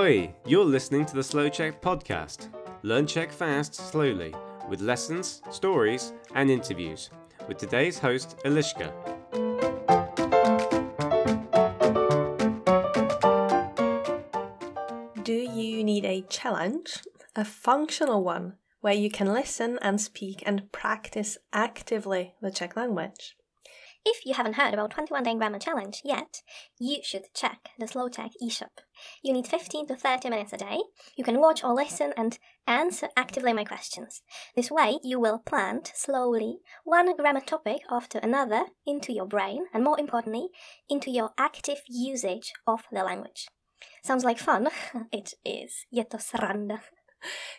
Ahoy! You're listening to the Slow Check podcast. Learn Czech fast, slowly, with lessons, stories, and interviews. With today's host, Elishka. Do you need a challenge? A functional one where you can listen and speak and practice actively the Czech language. If you haven't heard about 21 Day Grammar Challenge yet, you should check the Slow Check eShop. You need 15 to 30 minutes a day. You can watch or listen and answer actively my questions. This way, you will plant slowly one grammar topic after another into your brain and, more importantly, into your active usage of the language. Sounds like fun? It is. Je to sranda.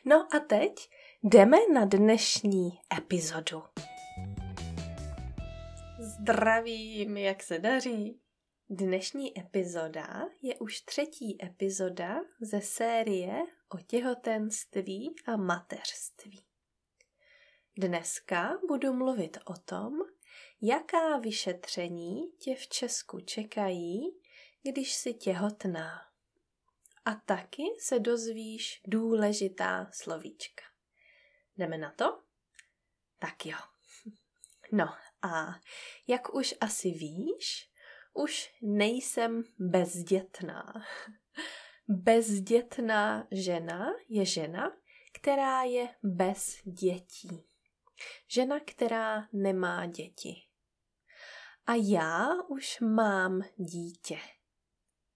No a teď jdeme na dnešní epizodu. Zdravím, jak se daří? Dnešní epizoda je už třetí epizoda ze série o těhotenství a mateřství. Dneska budu mluvit o tom, jaká vyšetření tě v Česku čekají, když jsi těhotná. A taky se dozvíš důležitá slovíčka. Jdeme na to? Tak jo. No a jak už asi víš, už nejsem bezdětná. Bezdětná žena je žena, která je bez dětí. Žena, která nemá děti. A já už mám dítě.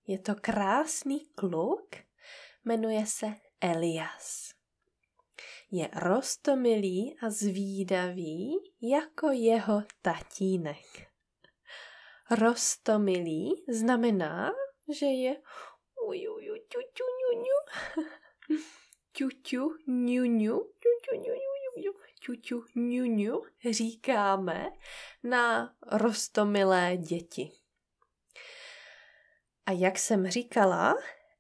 Je to krásný kluk, jmenuje se Elias. Je rostomilý a zvídavý jako jeho tatínek. Rostomilý znamená, že je ujuju, ťuťu, ňuňu, ťuťu, ňuňu, ťuťu, ňuňu, ťuťu, ňuňu říkáme na rostomilé děti. A jak jsem říkala,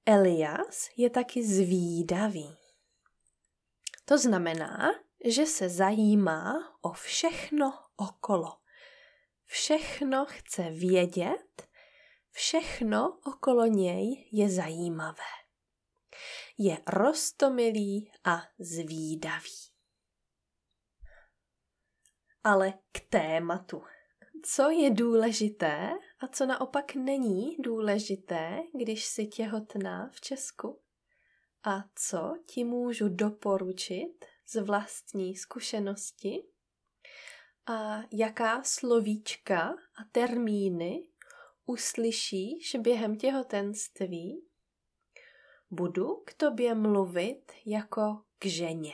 Elias je taky zvídavý. To znamená, že se zajímá o všechno okolo. Všechno chce vědět, všechno okolo něj je zajímavé. Je rostomilý a zvídavý. Ale k tématu. Co je důležité a co naopak není důležité, když jsi těhotná v Česku? A co ti můžu doporučit z vlastní zkušenosti? A jaká slovíčka a termíny uslyšíš během těhotenství? Budu k tobě mluvit jako k ženě.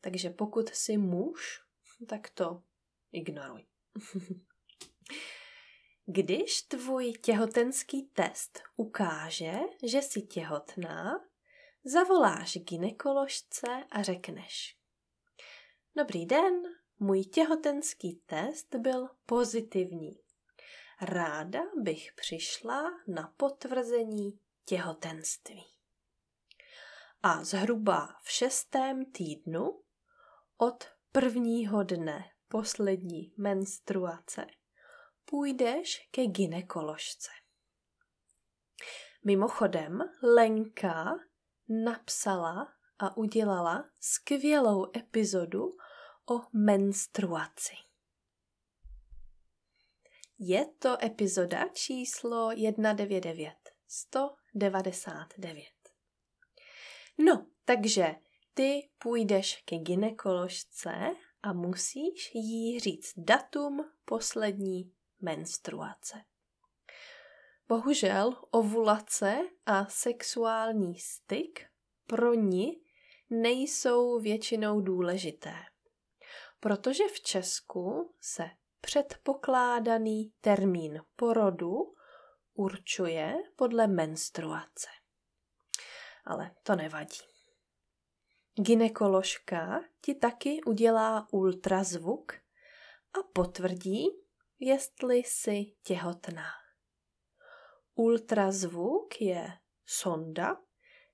Takže pokud jsi muž, tak to ignoruj. Když tvůj těhotenský test ukáže, že jsi těhotná, zavoláš ginekoložce a řekneš. Dobrý den, můj těhotenský test byl pozitivní. Ráda bych přišla na potvrzení těhotenství. A zhruba v šestém týdnu od prvního dne poslední menstruace půjdeš ke ginekoložce. Mimochodem, Lenka napsala a udělala skvělou epizodu o menstruaci. Je to epizoda číslo 199, 199. No, takže ty půjdeš ke ginekoložce a musíš jí říct datum poslední menstruace. Bohužel ovulace a sexuální styk pro ní nejsou většinou důležité, protože v Česku se předpokládaný termín porodu určuje podle menstruace. Ale to nevadí. Ginekoložka ti taky udělá ultrazvuk a potvrdí, jestli jsi těhotná. Ultrazvuk je sonda,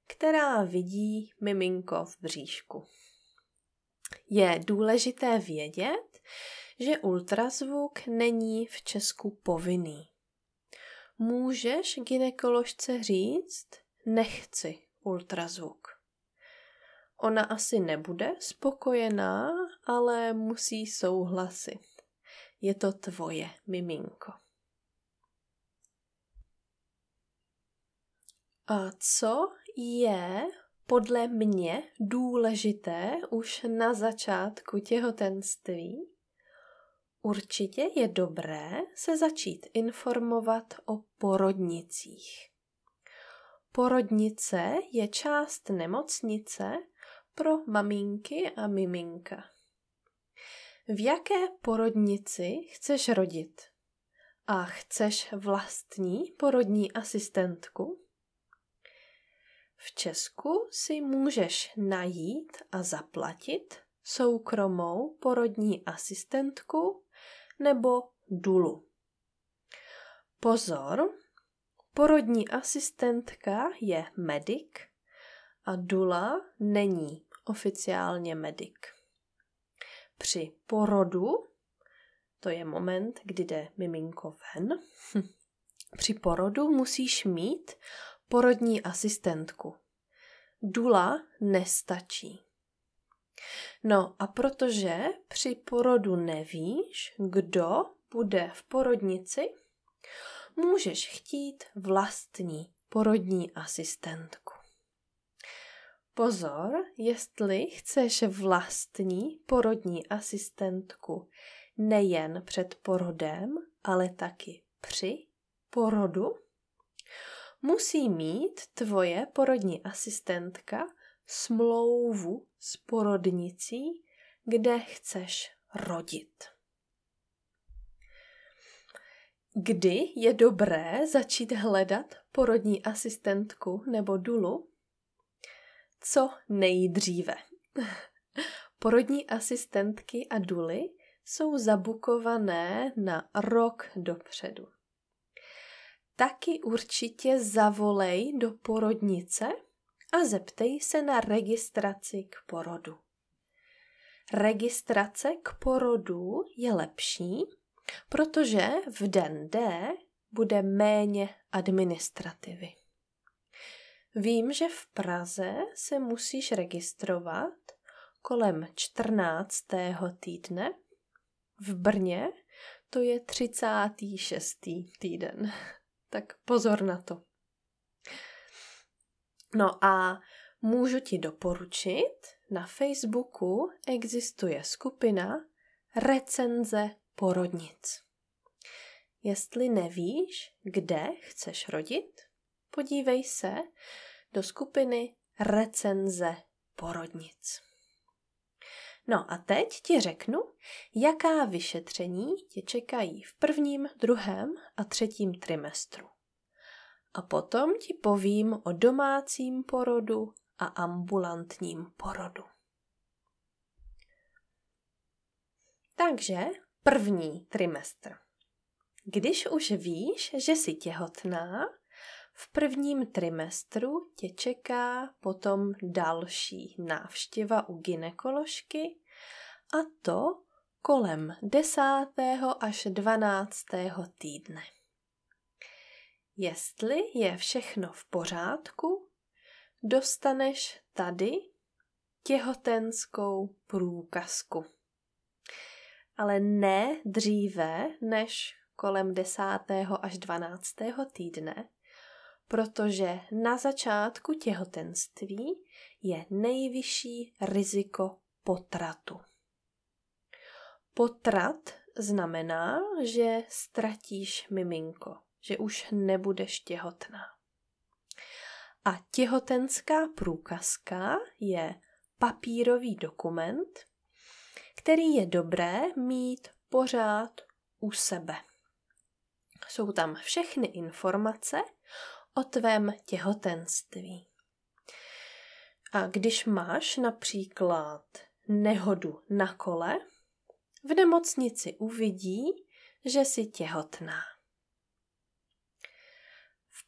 která vidí miminko v bříšku. Je důležité vědět, že ultrazvuk není v Česku povinný. Můžeš ginekoložce říct, nechci ultrazvuk. Ona asi nebude spokojená, ale musí souhlasit. Je to tvoje miminko. A co je podle mě důležité už na začátku těhotenství? Určitě je dobré se začít informovat o porodnicích. Porodnice je část nemocnice pro maminky a miminka. V jaké porodnici chceš rodit? A chceš vlastní porodní asistentku? V Česku si můžeš najít a zaplatit soukromou porodní asistentku nebo dulu. Pozor, porodní asistentka je medic a dula není oficiálně medic. Při porodu, to je moment, kdy jde miminko ven, při porodu musíš mít porodní asistentku. Dula nestačí. No a protože při porodu nevíš, kdo bude v porodnici, můžeš chtít vlastní porodní asistentku. Pozor, jestli chceš vlastní porodní asistentku nejen před porodem, ale taky při porodu, musí mít tvoje porodní asistentka smlouvu s porodnicí, kde chceš rodit. Kdy je dobré začít hledat porodní asistentku nebo dulu? Co nejdříve. Porodní asistentky a duly jsou zabukované na rok dopředu. Taky určitě zavolej do porodnice a zeptej se na registraci k porodu. Registrace k porodu je lepší, protože v den D bude méně administrativy. Vím, že v Praze se musíš registrovat kolem 14. týdne, v Brně to je 36. týden. Tak pozor na to. No a můžu ti doporučit, na Facebooku existuje skupina recenze porodnic. Jestli nevíš, kde chceš rodit, podívej se do skupiny recenze porodnic. No a teď ti řeknu, jaká vyšetření tě čekají v prvním, druhém a třetím trimestru a potom ti povím o domácím porodu a ambulantním porodu. Takže první trimestr. Když už víš, že jsi těhotná, v prvním trimestru tě čeká potom další návštěva u ginekoložky a to kolem 10. až 12. týdne. Jestli je všechno v pořádku, dostaneš tady těhotenskou průkazku. Ale ne dříve než kolem 10. až 12. týdne, protože na začátku těhotenství je nejvyšší riziko potratu. Potrat znamená, že ztratíš miminko že už nebudeš těhotná. A těhotenská průkazka je papírový dokument, který je dobré mít pořád u sebe. Jsou tam všechny informace o tvém těhotenství. A když máš například nehodu na kole, v nemocnici uvidí, že jsi těhotná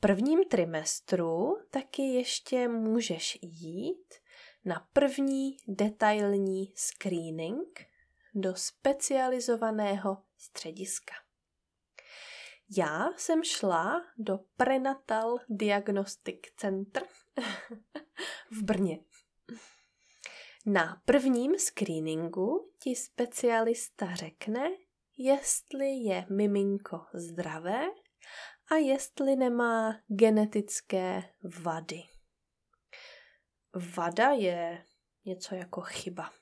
prvním trimestru taky ještě můžeš jít na první detailní screening do specializovaného střediska. Já jsem šla do Prenatal Diagnostic Center v Brně. Na prvním screeningu ti specialista řekne, jestli je miminko zdravé a jestli nemá genetické vady. Vada je něco jako chyba.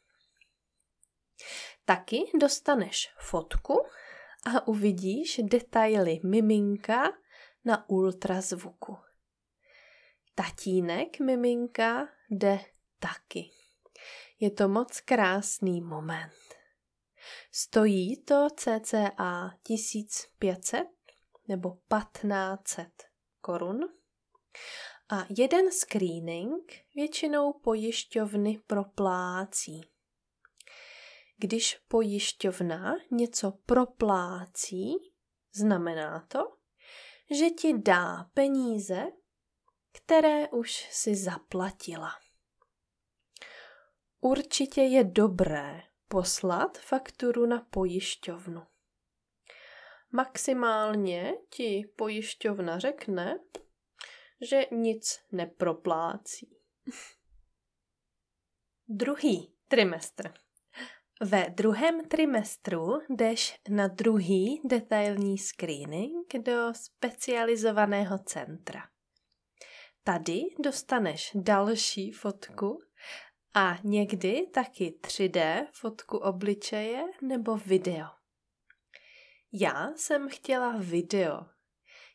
Taky dostaneš fotku a uvidíš detaily miminka na ultrazvuku. Tatínek miminka jde taky. Je to moc krásný moment. Stojí to cca 1500 nebo 1500 korun. A jeden screening většinou pojišťovny proplácí. Když pojišťovna něco proplácí, znamená to, že ti dá peníze, které už si zaplatila. Určitě je dobré poslat fakturu na pojišťovnu. Maximálně ti pojišťovna řekne, že nic neproplácí. Druhý trimestr. Ve druhém trimestru jdeš na druhý detailní screening do specializovaného centra. Tady dostaneš další fotku a někdy taky 3D fotku obličeje nebo video. Já jsem chtěla video.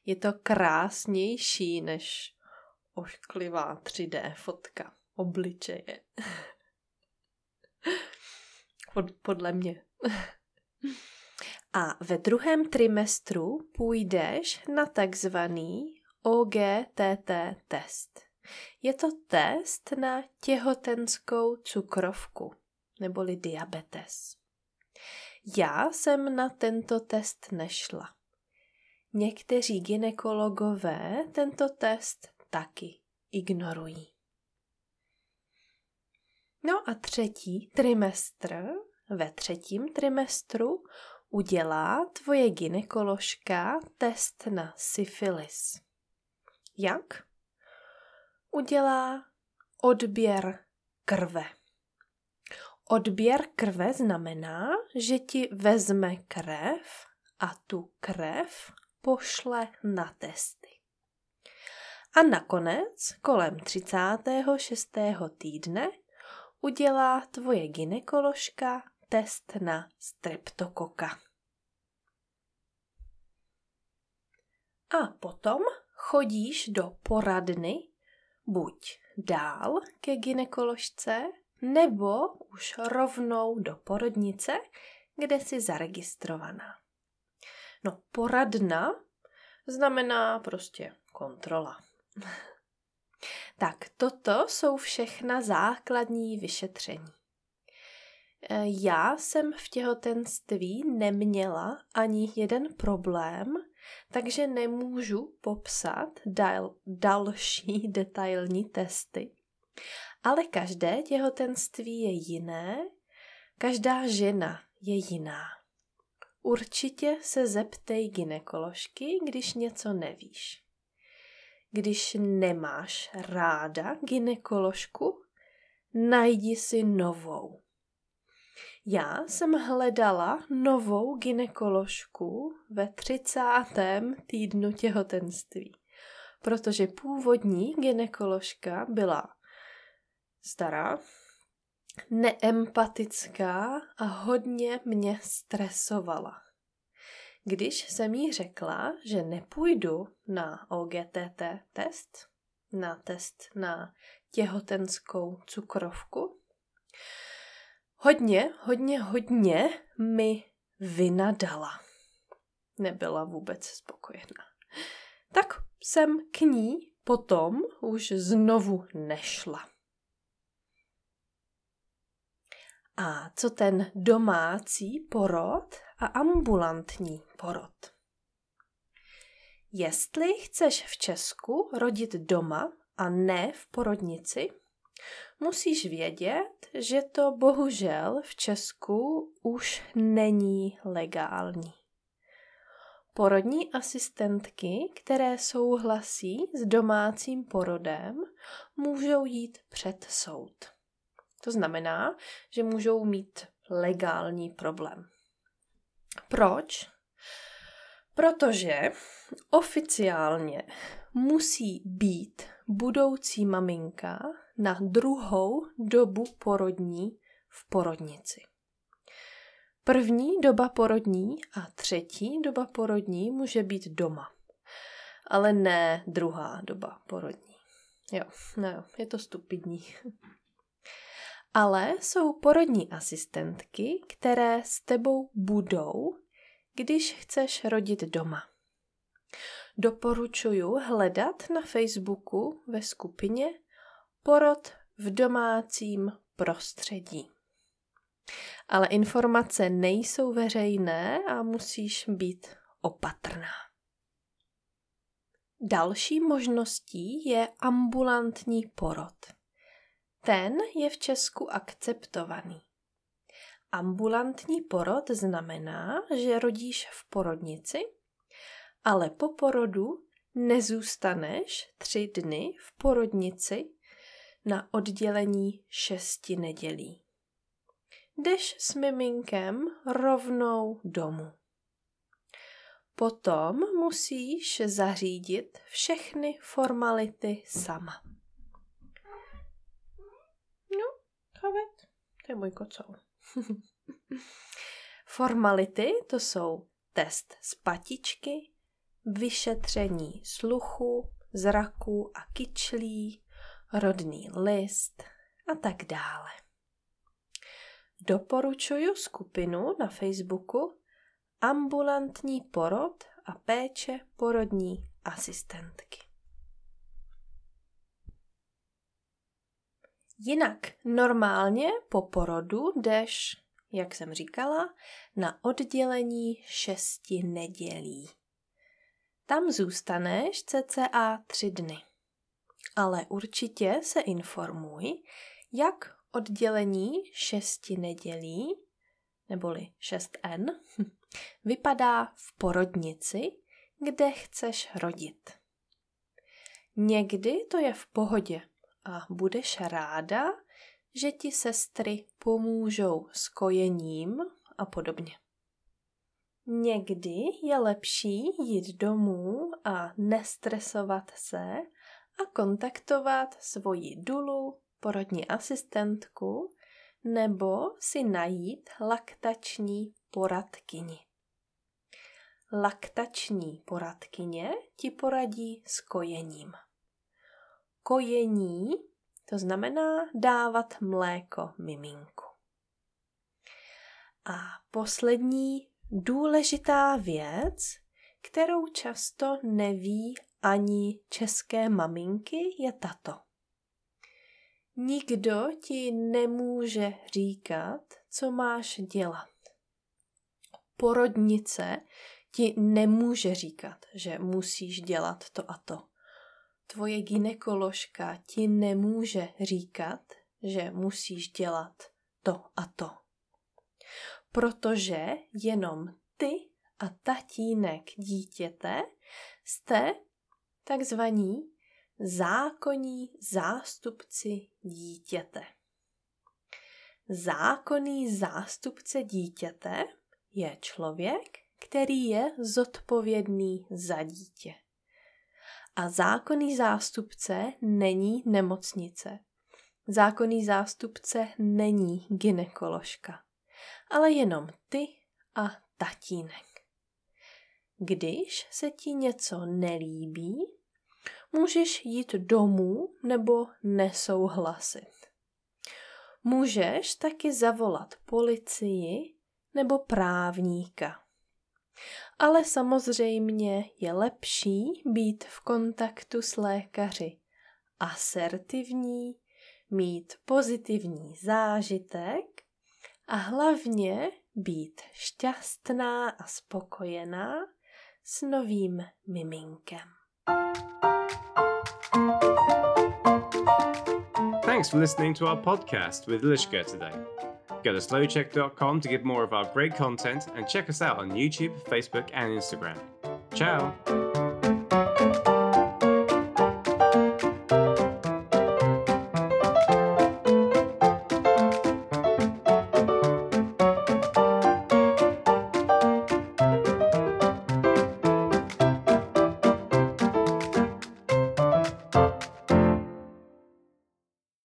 Je to krásnější než ošklivá 3D fotka obličeje. Pod, podle mě. A ve druhém trimestru půjdeš na takzvaný OGTT test. Je to test na těhotenskou cukrovku, neboli diabetes. Já jsem na tento test nešla. Někteří ginekologové tento test taky ignorují. No a třetí trimestr, ve třetím trimestru udělá tvoje ginekoložka test na syfilis. Jak? Udělá odběr krve. Odběr krve znamená, že ti vezme krev a tu krev pošle na testy. A nakonec, kolem 36. týdne, udělá tvoje ginekoložka test na streptokoka. A potom chodíš do poradny buď dál ke ginekoložce, nebo už rovnou do porodnice, kde jsi zaregistrovaná. No, poradna znamená prostě kontrola. Tak toto jsou všechna základní vyšetření. E, já jsem v těhotenství neměla ani jeden problém, takže nemůžu popsat dal, další detailní testy. Ale každé těhotenství je jiné, každá žena je jiná. Určitě se zeptej ginekoložky, když něco nevíš. Když nemáš ráda ginekoložku, najdi si novou. Já jsem hledala novou ginekoložku ve 30. týdnu těhotenství, protože původní ginekoložka byla stará, neempatická a hodně mě stresovala. Když jsem jí řekla, že nepůjdu na OGTT test, na test na těhotenskou cukrovku, hodně, hodně, hodně mi vynadala. Nebyla vůbec spokojená. Tak jsem k ní potom už znovu nešla. A co ten domácí porod a ambulantní porod? Jestli chceš v Česku rodit doma a ne v porodnici, musíš vědět, že to bohužel v Česku už není legální. Porodní asistentky, které souhlasí s domácím porodem, můžou jít před soud. To znamená, že můžou mít legální problém. Proč? Protože oficiálně musí být budoucí maminka na druhou dobu porodní v porodnici. První doba porodní a třetí doba porodní může být doma, ale ne druhá doba porodní. Jo, no, je to stupidní. Ale jsou porodní asistentky, které s tebou budou, když chceš rodit doma. Doporučuju hledat na Facebooku ve skupině Porod v domácím prostředí. Ale informace nejsou veřejné a musíš být opatrná. Další možností je ambulantní porod. Ten je v Česku akceptovaný. Ambulantní porod znamená, že rodíš v porodnici, ale po porodu nezůstaneš tři dny v porodnici na oddělení šesti nedělí. Jdeš s miminkem rovnou domů. Potom musíš zařídit všechny formality sama. No, chavet, to je můj kocour. Formality to jsou test z patičky, vyšetření sluchu, zraku a kyčlí, rodný list a tak dále. Doporučuju skupinu na Facebooku Ambulantní porod a péče porodní asistentky. Jinak normálně po porodu jdeš, jak jsem říkala, na oddělení šesti nedělí. Tam zůstaneš cca tři dny. Ale určitě se informuj, jak oddělení šesti nedělí, neboli 6N, vypadá v porodnici, kde chceš rodit. Někdy to je v pohodě a budeš ráda, že ti sestry pomůžou s kojením a podobně. Někdy je lepší jít domů a nestresovat se a kontaktovat svoji dulu, porodní asistentku nebo si najít laktační poradkyni. Laktační poradkyně ti poradí s kojením. Kojení to znamená dávat mléko miminku. A poslední důležitá věc, kterou často neví ani české maminky, je tato. Nikdo ti nemůže říkat, co máš dělat. Porodnice ti nemůže říkat, že musíš dělat to a to. Tvoje ginekoložka ti nemůže říkat, že musíš dělat to a to. Protože jenom ty a tatínek dítěte jste takzvaní zákonní zástupci dítěte. Zákonný zástupce dítěte je člověk, který je zodpovědný za dítě. A zákonný zástupce není nemocnice. Zákonný zástupce není ginekoložka, ale jenom ty a tatínek. Když se ti něco nelíbí, můžeš jít domů nebo nesouhlasit. Můžeš taky zavolat policii nebo právníka. Ale samozřejmě je lepší být v kontaktu s lékaři asertivní, mít pozitivní zážitek a hlavně být šťastná a spokojená s novým miminkem. Thanks for listening to our podcast with Lishka today. Go to slowcheck.com to get more of our great content and check us out on YouTube, Facebook, and Instagram. Ciao!